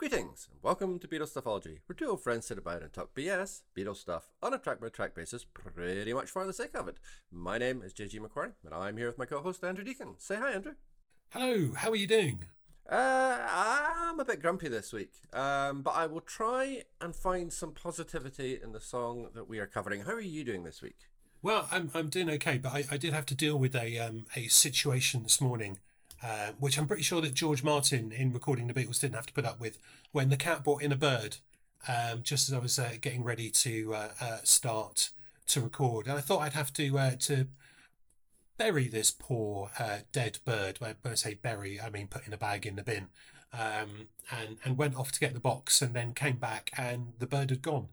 Greetings and welcome to Beatles Stuffology, where two old friends sit about and talk BS, Beatles stuff, on a track by track basis, pretty much for the sake of it. My name is JG McQuarrie, and I'm here with my co host Andrew Deacon. Say hi, Andrew. Hello, how are you doing? Uh, I'm a bit grumpy this week, um, but I will try and find some positivity in the song that we are covering. How are you doing this week? Well, I'm, I'm doing okay, but I, I did have to deal with a um, a situation this morning uh, which I'm pretty sure that George Martin, in recording the Beatles, didn't have to put up with when the cat brought in a bird um, just as I was uh, getting ready to uh, uh start to record. And I thought I'd have to uh, to bury this poor dead bird. When I say bury, I mean put in a bag in the bin. Um, and and went off to get the box, and then came back, and the bird had gone.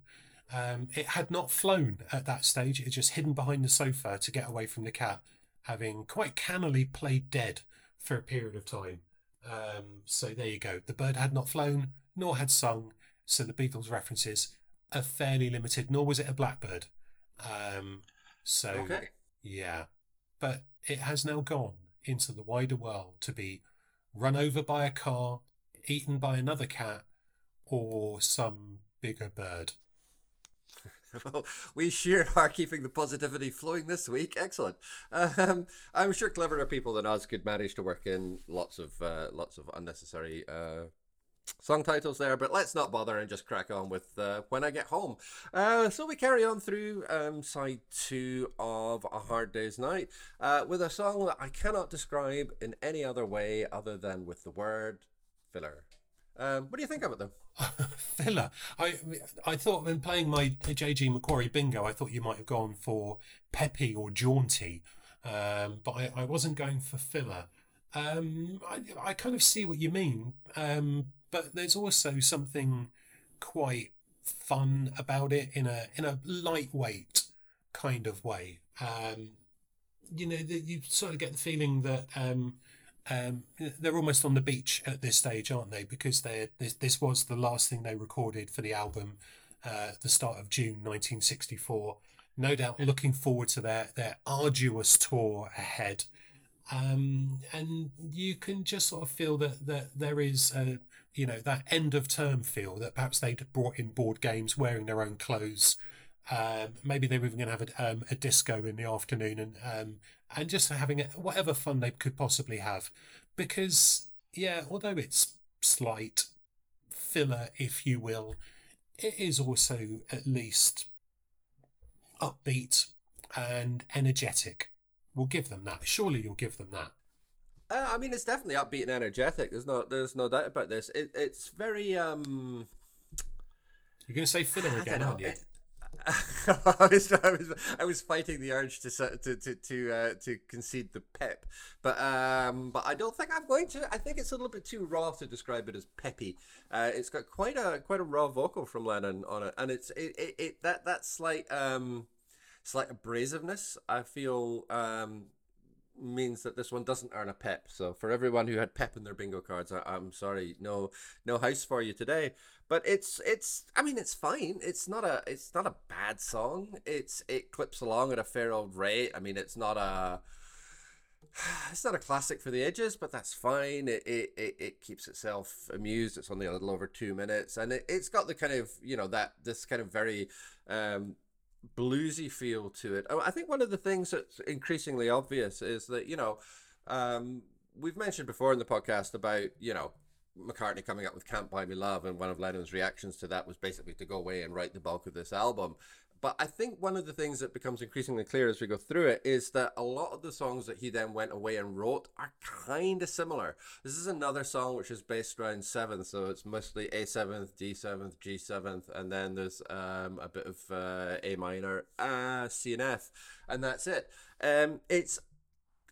Um, it had not flown at that stage; it had just hidden behind the sofa to get away from the cat, having quite cannily played dead for a period of time. Um, so there you go. The bird had not flown, nor had sung. So the Beatles references are fairly limited. Nor was it a blackbird. Um, so okay. yeah, but it has now gone into the wider world to be run over by a car, eaten by another cat, or some bigger bird. well, we sure are keeping the positivity flowing this week. Excellent. Um, I'm sure cleverer people than us could manage to work in lots of uh, lots of unnecessary uh, song titles there, but let's not bother and just crack on with uh, When I Get Home. Uh, so we carry on through um, side two of A Hard Day's Night uh, with a song that I cannot describe in any other way other than with the word filler. Um, what do you think of it, though? Filler. I I thought when playing my JG McQuarrie bingo, I thought you might have gone for peppy or jaunty, um, but I, I, wasn't going for filler. Um, I, I kind of see what you mean, um, but there's also something quite fun about it in a in a lightweight kind of way. Um, you know, you sort of get the feeling that um, they're almost on the beach at this stage, aren't they? Because they this, this was the last thing they recorded for the album, uh, the start of June 1964. No doubt looking forward to their, their arduous tour ahead. Um, and you can just sort of feel that, that there is, a, you know, that end of term feel that perhaps they'd brought in board games wearing their own clothes. Um, maybe they were even going to have a, um, a, disco in the afternoon and um, and just having a, whatever fun they could possibly have. Because yeah, although it's slight filler, if you will, it is also at least upbeat and energetic. We'll give them that. Surely you'll give them that. Uh, I mean, it's definitely upbeat and energetic. There's no, there's no doubt about this. It, it's very. um You're going to say filler again, aren't you? It, I was, I was I was fighting the urge to to to to, uh, to concede the pep, but um, but I don't think I'm going to. I think it's a little bit too raw to describe it as peppy. Uh, it's got quite a quite a raw vocal from Lennon on it, and it's it, it, it that that slight um slight abrasiveness. I feel um means that this one doesn't earn a pep. So for everyone who had pep in their bingo cards, I, am sorry, no no house for you today. But it's it's I mean it's fine. It's not a it's not a bad song. It's it clips along at a fair old rate. I mean it's not a it's not a classic for the ages, but that's fine. It, it, it, it keeps itself amused. It's only a little over two minutes, and it, it's got the kind of you know that this kind of very um, bluesy feel to it. Oh, I think one of the things that's increasingly obvious is that, you know, um, we've mentioned before in the podcast about, you know, McCartney coming up with Can't Buy Me Love, and one of Lennon's reactions to that was basically to go away and write the bulk of this album. But I think one of the things that becomes increasingly clear as we go through it is that a lot of the songs that he then went away and wrote are kind of similar. This is another song which is based around seventh, so it's mostly A seventh, D seventh, G seventh, and then there's um, a bit of uh, A minor, uh, C and F, and that's it. Um, it's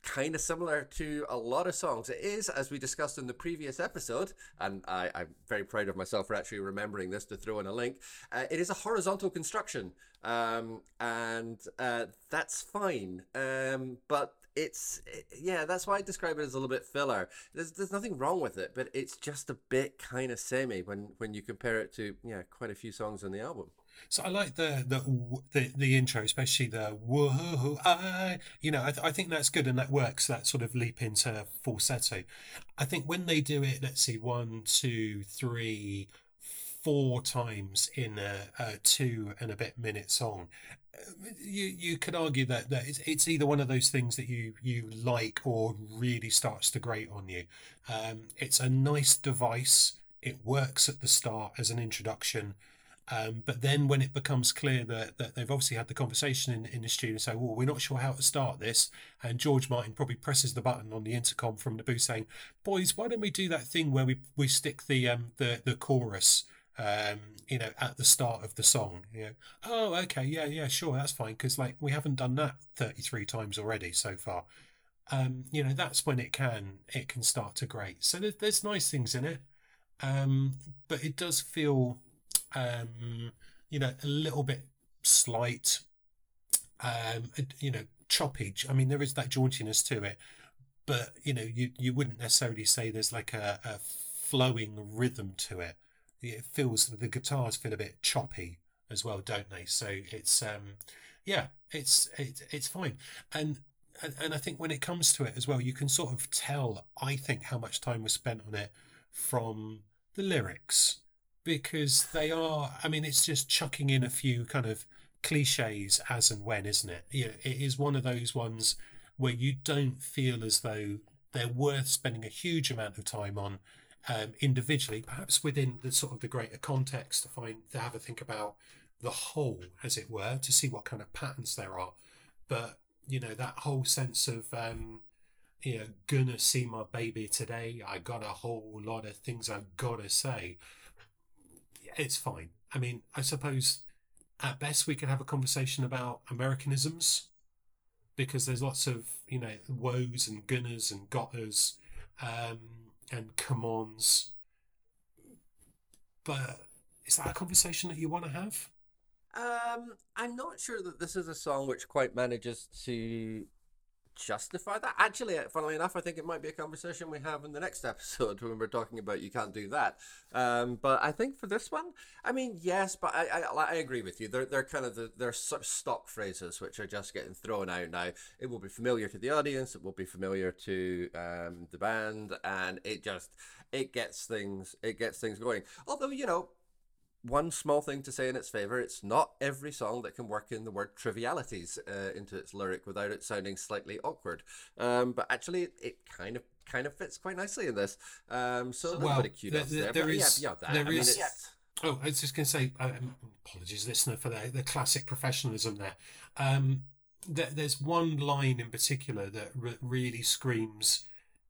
kind of similar to a lot of songs. It is, as we discussed in the previous episode, and I, am very proud of myself for actually remembering this to throw in a link. Uh, it is a horizontal construction, um, and uh, that's fine. Um, but it's yeah, that's why I describe it as a little bit filler. There's there's nothing wrong with it, but it's just a bit kind of samey when when you compare it to yeah quite a few songs on the album. So I like the the the, the intro, especially the whoa, I, you know, I, th- I think that's good and that works. That sort of leap into falsetto. I think when they do it, let's see, one, two, three, four times in a, a two and a bit minute song, you you could argue that that it's, it's either one of those things that you you like or really starts to grate on you. Um, it's a nice device. It works at the start as an introduction um, but then when it becomes clear that, that they've obviously had the conversation in, in the studio say, well, we're not sure how to start this. And George Martin probably presses the button on the intercom from the booth saying, boys, why don't we do that thing where we, we stick the, um, the, the chorus, um, you know, at the start of the song, you know, oh, okay. Yeah, yeah, sure. That's fine. Cause like we haven't done that 33 times already so far. Um, you know, that's when it can, it can start to grate. So there's, there's nice things in it. Um, but it does feel um, you know, a little bit slight, um, you know, choppy. I mean, there is that jauntiness to it, but you know, you you wouldn't necessarily say there's like a, a flowing rhythm to it. It feels the guitars feel a bit choppy as well, don't they? So it's um, yeah, it's it's it's fine, and and, and I think when it comes to it as well, you can sort of tell. I think how much time was spent on it from the lyrics because they are. I mean, it's just chucking in a few kind of cliches as and when, isn't it? Yeah, it is one of those ones where you don't feel as though they're worth spending a huge amount of time on um, individually, perhaps within the sort of the greater context to find to have a think about the whole, as it were, to see what kind of patterns there are. But you know that whole sense of um, you know, gonna see my baby today. I got a whole lot of things I've gotta say it's fine. I mean, I suppose at best we could have a conversation about Americanisms because there's lots of you know woes and gunners and gotters um, and come ons. But is that a conversation that you want to have? Um, I'm not sure that this is a song which quite manages to justify that. Actually, funnily enough, I think it might be a conversation we have in the next episode when we're talking about you can't do that. Um, but I think for this one, I mean, yes, but I I, I agree with you. They're they're kind of the, they're sort of stock phrases which are just getting thrown out now. It will be familiar to the audience. It will be familiar to um, the band, and it just it gets things it gets things going. Although you know one small thing to say in its favor it's not every song that can work in the word trivialities uh, into its lyric without it sounding slightly awkward. Um, but actually it, it, kind of kind of fits quite nicely in this. Um, so a little well, bit of kudos there, there, there is, yeah, that. there I is, mean, oh i was just going to say um, apologies listener for the, the classic professionalism there. Um, there, there's one line in particular that re- really screams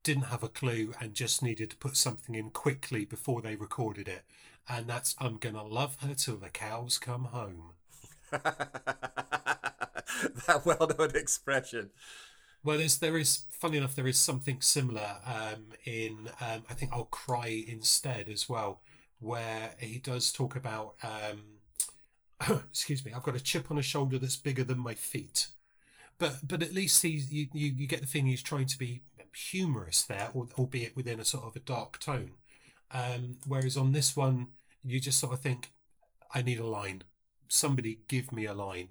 didn't have a clue and just needed to put something in quickly before they recorded it and that's I'm gonna love her till the cows come home. that well-known expression. Well, there's there is funny enough there is something similar um, in um, I think I'll cry instead as well, where he does talk about um, excuse me I've got a chip on a shoulder that's bigger than my feet, but but at least he's you, you, you get the thing he's trying to be humorous there, albeit within a sort of a dark tone. Um, whereas on this one, you just sort of think, I need a line. Somebody give me a line.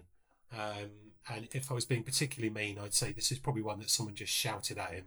Um, and if I was being particularly mean, I'd say this is probably one that someone just shouted at him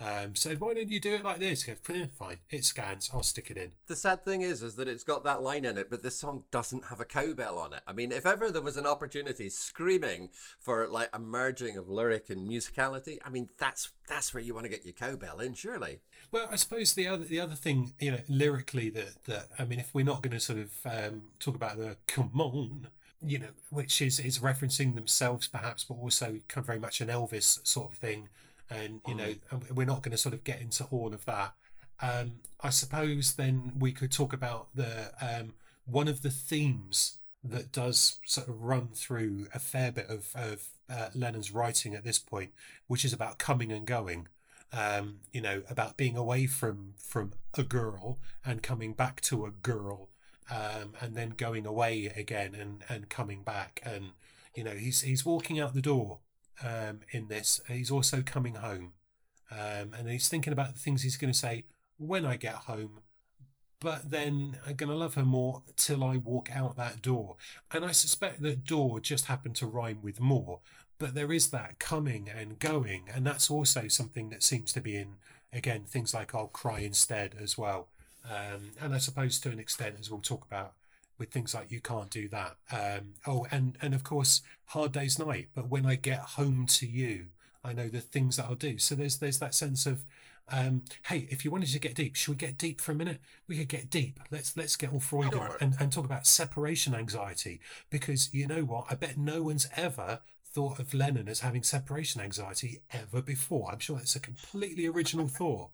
um, said, "Why don't you do it like this?" Go, fine, it scans. I'll stick it in. The sad thing is, is that it's got that line in it, but this song doesn't have a cowbell on it. I mean, if ever there was an opportunity screaming for like a merging of lyric and musicality, I mean, that's that's where you want to get your cowbell in, surely. Well, I suppose the other the other thing, you know, lyrically that that I mean, if we're not going to sort of um, talk about the come on you know, which is is referencing themselves perhaps, but also kind of very much an Elvis sort of thing and you know we're not going to sort of get into all of that. Um, I suppose then we could talk about the um, one of the themes that does sort of run through a fair bit of, of uh, Lennon's writing at this point, which is about coming and going. Um, you know, about being away from from a girl and coming back to a girl, um, and then going away again and and coming back, and you know, he's he's walking out the door um, in this. He's also coming home, um, and he's thinking about the things he's going to say when I get home. but then I'm going to love her more till I walk out that door. And I suspect that door just happened to rhyme with more, but there is that coming and going. And that's also something that seems to be in, again, things like I'll Cry Instead as well. Um, and I suppose to an extent, as we'll talk about with things like You Can't Do That. Um, oh, and, and of course, Hard Day's Night. But when I get home to you, I know the things that I'll do. So there's there's that sense of um, hey, if you wanted to get deep, should we get deep for a minute? We could get deep. Let's let's get all Freud Sure. and, and talk about separation anxiety because you know what? I bet no one's ever thought of Lennon as having separation anxiety ever before. I'm sure that's a completely original thought,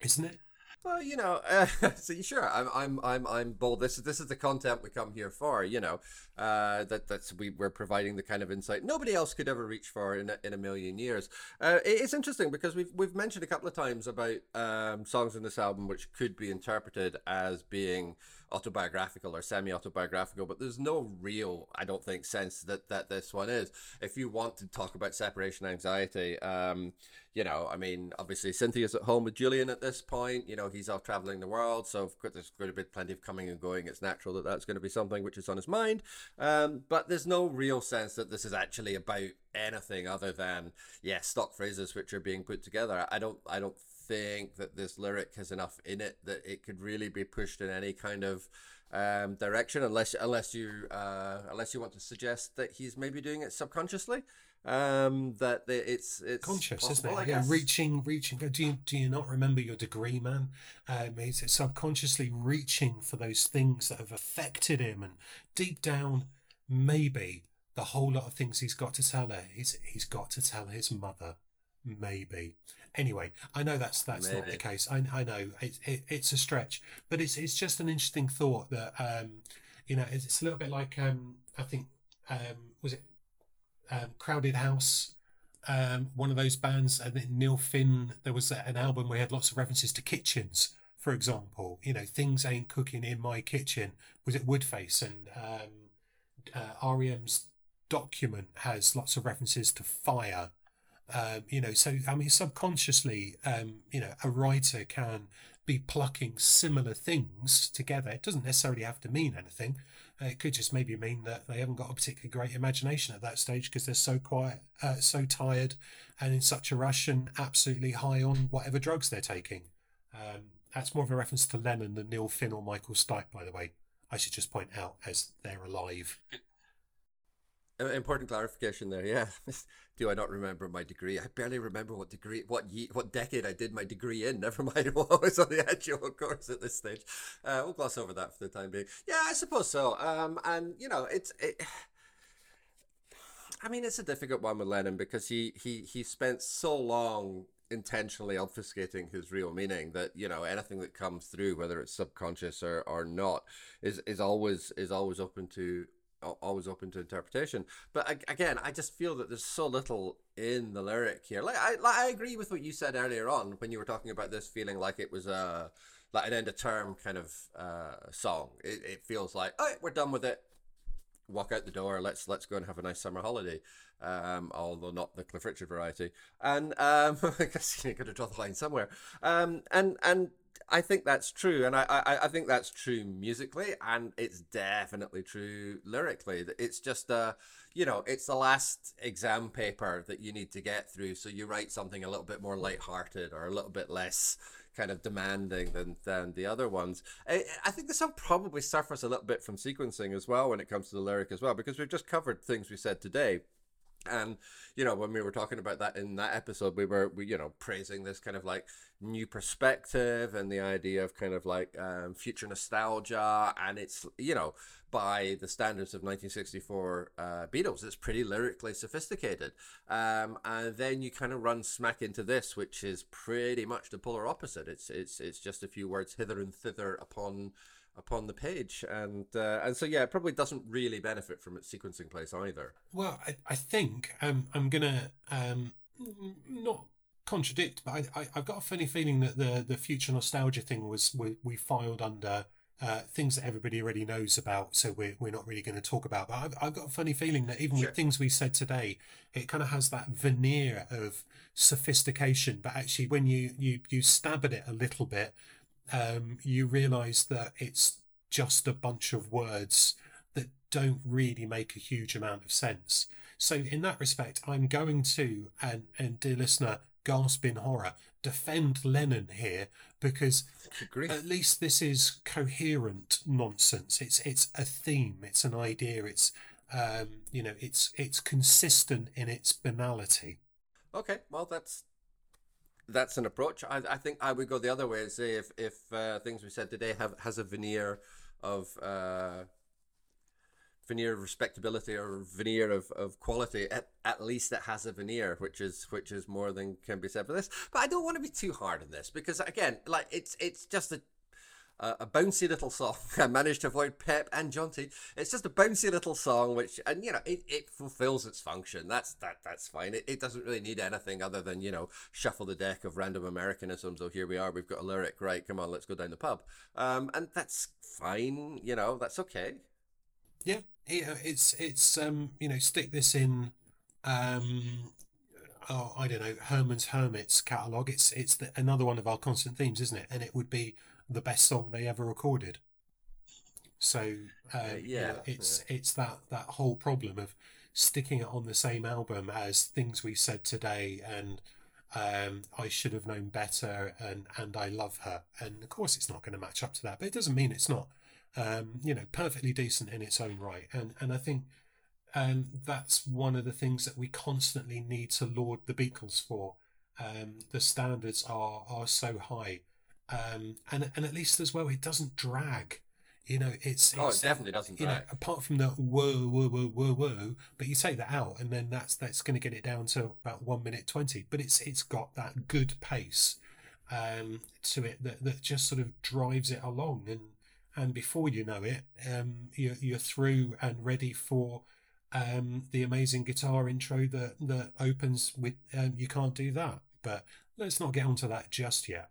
isn't it? Well, you know, uh, so sure, I'm, I'm, I'm, I'm bold. This is this is the content we come here for. You know, uh, that that's we we're providing the kind of insight nobody else could ever reach for in a, in a million years. Uh, it- it's interesting because we've we've mentioned a couple of times about um, songs in this album which could be interpreted as being autobiographical or semi-autobiographical, but there's no real, I don't think, sense that that this one is. If you want to talk about separation anxiety, um, you know, I mean, obviously Cynthia's at home with Julian at this point. You know, he's off traveling the world, so there's going to be plenty of coming and going. It's natural that that's going to be something which is on his mind. Um, but there's no real sense that this is actually about anything other than yeah, stock phrases which are being put together. I don't, I don't think that this lyric has enough in it that it could really be pushed in any kind of um, direction, unless unless you uh, unless you want to suggest that he's maybe doing it subconsciously. Um, that the- it's it's conscious, possible, isn't it? Yeah, reaching, reaching. Do you do you not remember your degree, man? Um, he's subconsciously reaching for those things that have affected him, and deep down, maybe the whole lot of things he's got to tell her. He's he's got to tell his mother, maybe. Anyway, I know that's that's not the case. I I know it, it, it's a stretch, but it's it's just an interesting thought that um, you know it's, it's a little bit like um, I think um, was it um, Crowded House um, one of those bands, and then Neil Finn. There was an album where he had lots of references to kitchens, for example. You know, things ain't cooking in my kitchen. Was it Woodface and um, uh, REM's document has lots of references to fire. Um, you know, so I mean, subconsciously, um, you know, a writer can be plucking similar things together. It doesn't necessarily have to mean anything. It could just maybe mean that they haven't got a particularly great imagination at that stage because they're so quiet, uh, so tired, and in such a rush and absolutely high on whatever drugs they're taking. Um, that's more of a reference to Lennon than Neil Finn or Michael Stipe, by the way. I should just point out as they're alive. Important clarification there. Yeah. Do I not remember my degree? I barely remember what degree, what ye, what decade I did my degree in. Never mind what was on the actual course at this stage. Uh, we'll gloss over that for the time being. Yeah, I suppose so. Um, and you know, it's it. I mean, it's a difficult one with Lennon because he he he spent so long intentionally obfuscating his real meaning that you know anything that comes through, whether it's subconscious or, or not, is is always is always open to always open to interpretation. But again, I just feel that there's so little in the lyric here. Like I like, I agree with what you said earlier on when you were talking about this feeling like it was a like an end of term kind of uh, song. It, it feels like, oh, we're done with it walk out the door. Let's let's go and have a nice summer holiday. Um, although not the Cliff Richard variety. And um, I guess you got to draw the line somewhere. Um, and and I think that's true, and I, I I think that's true musically, and it's definitely true lyrically. It's just uh you know, it's the last exam paper that you need to get through, so you write something a little bit more lighthearted or a little bit less kind of demanding than than the other ones. I, I think the song probably suffers a little bit from sequencing as well when it comes to the lyric as well, because we've just covered things we said today. And you know, when we were talking about that in that episode, we were we you know praising this kind of like new perspective and the idea of kind of like um, future nostalgia, and it's you know by the standards of 1964 uh, Beatles, it's pretty lyrically sophisticated. Um, and then you kind of run smack into this, which is pretty much the polar opposite. It's it's it's just a few words hither and thither upon upon the page, and uh, and so yeah, it probably doesn't really benefit from its sequencing place either. Well, I, I think um, I'm gonna um, not contradict, but I, I, I've got a funny feeling that the the future nostalgia thing was we, we filed under uh, things that everybody already knows about, so we're we're not really going to talk about. But I've, I've got a funny feeling that even Sure. with things we said today, it kind of has that veneer of sophistication, but actually when you you you stab at it a little bit. Um, you realise that it's just a bunch of words that don't really make a huge amount of sense. So in that respect, I'm going to and and dear listener, gasp in horror, defend Lennon here because at least this is coherent nonsense. It's it's a theme, it's an idea, it's um, you know, it's it's consistent in its banality. Okay, well that's that's an approach. I, I think I would go the other way and say if if uh, things we said today have has a veneer of uh, veneer of respectability or veneer of, of quality at, at least it has a veneer which is which is more than can be said for this but i don't want to be too hard on this because again like it's it's just a a bouncy little song. I managed to avoid Pep and Jaunty. It's just a bouncy little song, which and you know it, it fulfills its function. That's that that's fine. It, it doesn't really need anything other than you know shuffle the deck of random Americanisms. Oh, here we are. We've got a lyric. Right, come on, let's go down the pub. Um, and that's fine. You know, that's okay. Yeah, it's it's um you know stick this in um oh I don't know Herman's Hermits catalog. It's it's the, another one of our constant themes, isn't it? And it would be the best song they ever recorded. So uh, uh, yeah, it's yeah. it's that that whole problem of sticking it on the same album as things we said today and um, I should have known better and and I love her and of course it's not going to match up to that but it doesn't mean it's not um, you know, perfectly decent in its own right. And and I think um, that's one of the things that we constantly need to laud the Beatles for. Um, the standards are are so high, um, and and at least as well, it doesn't drag. You know, it's, it's oh, it definitely doesn't. You drag. know, apart from the whoa, whoa, whoa, whoa, whoa, but you take that out, and then that's that's going to get it down to about one minute twenty. But it's it's got that good pace um, to it that that just sort of drives it along, and and before you know it, um, you're, you're through and ready for um, the amazing guitar intro that that opens with um, "You Can't Do That." But let's not get onto that just yet.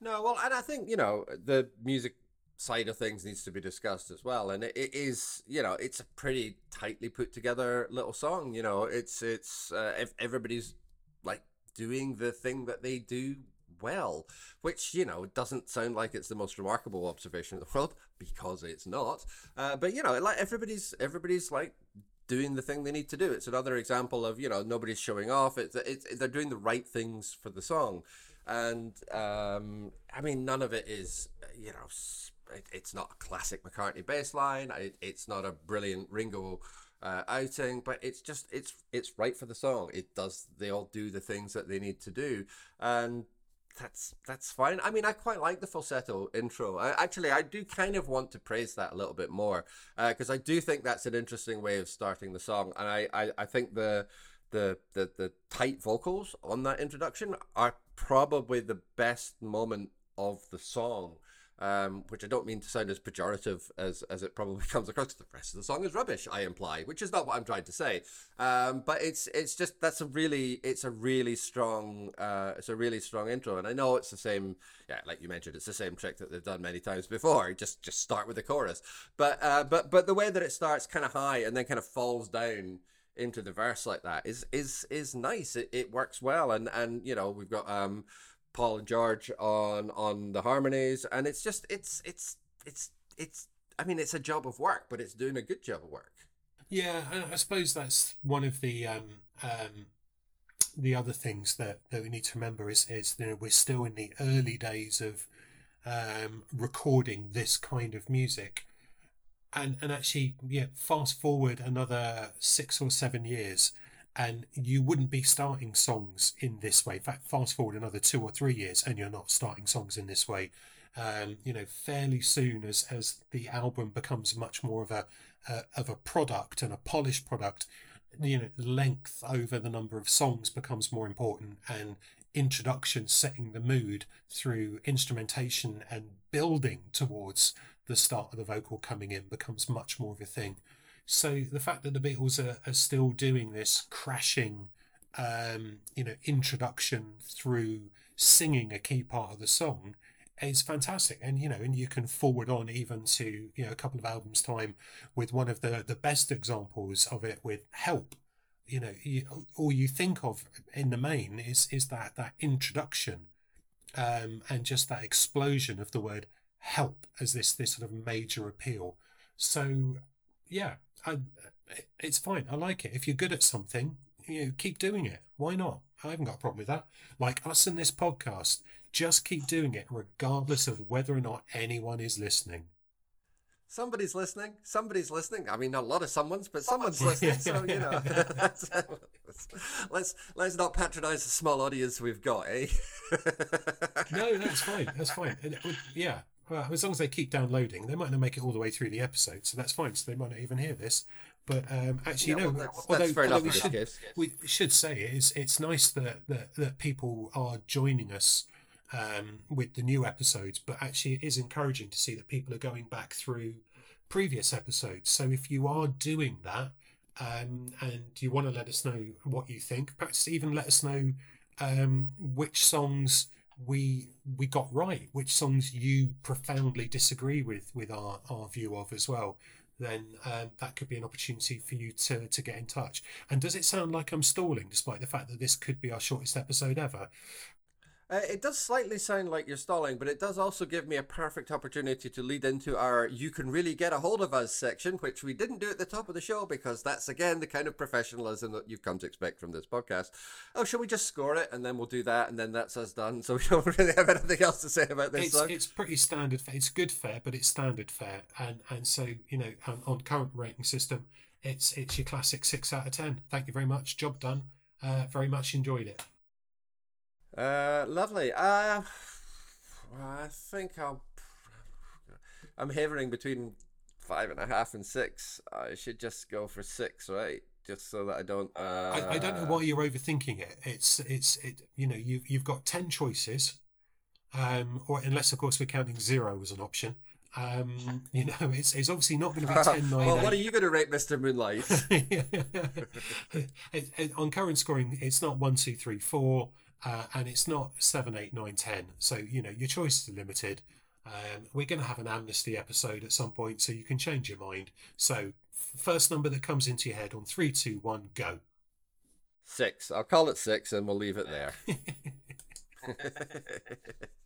No, well, and I think you know the music side of things needs to be discussed as well, and it, it is you know it's a pretty tightly put together little song. You know, it's it's uh, everybody's like doing the thing that they do well, which, you know, doesn't sound like it's the most remarkable observation in the world because it's not. Uh, but, you know, like everybody's, everybody's like doing the thing they need to do. It's another example of, you know, nobody's showing off. It's, it's, they're doing the right things for the song. And, um, I mean, none of it is, you know, it, it's not a classic McCartney bass line. It, it's not a brilliant Ringo uh, outing, but it's just it's it's right for the song. It does. They all do the things that they need to do, and that's that's fine. I mean, I quite like the falsetto intro. I, actually, I do kind of want to praise that a little bit more because uh, I do think that's an interesting way of starting the song, and I, I, I think the, the the the tight vocals on that introduction are probably the best moment of the song um, which I don't mean to sound as pejorative as, as it probably comes across. The rest of the song is rubbish, I imply, which is not what I'm trying to say. Um, but it's it's just that's a really it's a really strong uh, it's a really strong intro, and I know it's the same. Yeah, like you mentioned, it's the same trick that they've done many times before. Just just start with the chorus, but uh, but but the way that it starts kind of high and then kind of falls down into the verse like that is is is nice. It, it works well, and and you know we've got um Paul and George on on the harmonies, and it's just it's it's it's it's. I mean, it's a job of work, but it's doing a good job of work. Yeah, I suppose that's one of the um, um, the other things that, that we need to remember is is you know we're still in the early days of um, recording this kind of music, and and actually yeah, fast forward another six or seven years, and you wouldn't be starting songs in this way. In fact, fast forward another two or three years, and you're not starting songs in this way. Um, you know, fairly soon as as the album becomes much more of a uh, of a product and a polished product, you know, length over the number of songs becomes more important, and introduction, setting the mood through instrumentation and building towards the start of the vocal coming in becomes much more of a thing. So the fact that the Beatles are, are still doing this crashing, um, you know, introduction through singing a key part of the song is fantastic. And you know, and you can forward on even to you know a couple of albums time with one of the the best examples of it with Help. You know, you, all you think of in the main is is that that introduction um, and just that explosion of the word help as this this sort of major appeal. So yeah, I, it's fine. I like it. If you're good at something, you know, keep doing it. Why not? I haven't got a problem with that. Like us in this podcast, just keep doing it regardless of whether or not anyone is listening. Somebody's listening. Somebody's listening. I mean, not a lot of someone's, but someone's listening. So you know, let's let's not patronise the small audience we've got, eh? no, that's fine. That's fine. And, yeah, well, as long as they keep downloading, they might not make it all the way through the episode, so that's fine. So they might not even hear this. But um, actually, yeah, no. Well, that's, although, that's although we, should, we should say it's it's nice that, that that people are joining us um, with the new episodes, but actually, it is encouraging to see that people are going back through previous episodes. So if you are doing that um, and you want to let us know what you think, perhaps even let us know um, which songs we we got right, which songs you profoundly disagree with with our, our view of as well, then um, that could be an opportunity for you to to get in touch. And does it sound like I'm stalling, despite the fact that this could be our shortest episode ever? Uh, it does slightly sound like you're stalling, but it does also give me a perfect opportunity to lead into our You Can Really Get a Hold of Us section, which we didn't do at the top of the show because that's, again, the kind of professionalism that you've come to expect from this podcast. Oh, shall we just score it and then we'll do that and then that's us done? So we don't really have anything else to say about this it's, song? It's pretty standard. It's good fare, but it's standard fare. And, and so, you know, on, on current rating system, it's, it's your classic six out of 10. Thank you very much. Job done. Uh, very much enjoyed it. Uh, lovely. Uh, I think I'll. I'm hovering between five and a half and six. I should just go for six, right? Just so that I don't. Uh... I, I don't know why you're overthinking it. It's it's it. You know, you've you've got ten choices, um, or unless of course we're counting zero as an option. Um, you know, it's, it's obviously not going to be 10 9 Well, what are you going to rate Mr. Moonlight? it, it, on current scoring, it's not 1, 2, 3, 4 uh, and it's not 7, 8, 9, 10. So, you know, your choices are limited. Um, we're going to have an amnesty episode at some point, so you can change your mind. So, first number that comes into your head on three, two, one, go. Six. I'll call it six and we'll leave it there.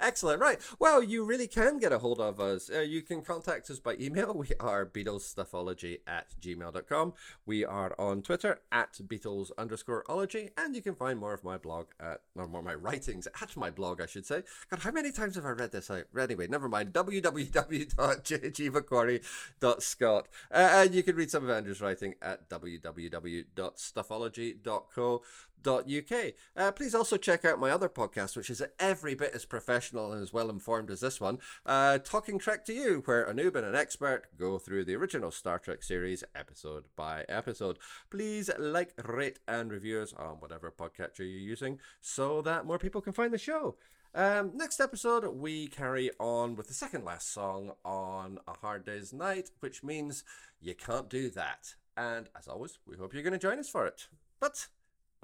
Excellent. Right. Well, you really can get a hold of us. Uh, you can contact us by email. We are BeatlesStuffology at gmail.com. We are on Twitter at Beatles underscore ology. And you can find more of my blog at, or more of my writings at my blog, I should say. God, how many times have I read this out? Anyway, never mind. www.jgmcquarrie.scot. Uh, and you can read some of Andrew's writing at www.stuffology.co uk. Uh, please also check out my other podcast, which is every bit as professional and as well informed as this one, uh, Talking Trek to You, where a noob and an expert go through the original Star Trek series episode by episode. Please like, rate, and review us on whatever podcatcher you're using so that more people can find the show. Um, next episode, we carry on with the second last song on A Hard Day's Night, which means you can't do that. And as always, we hope you're going to join us for it. But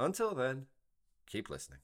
until then, keep listening.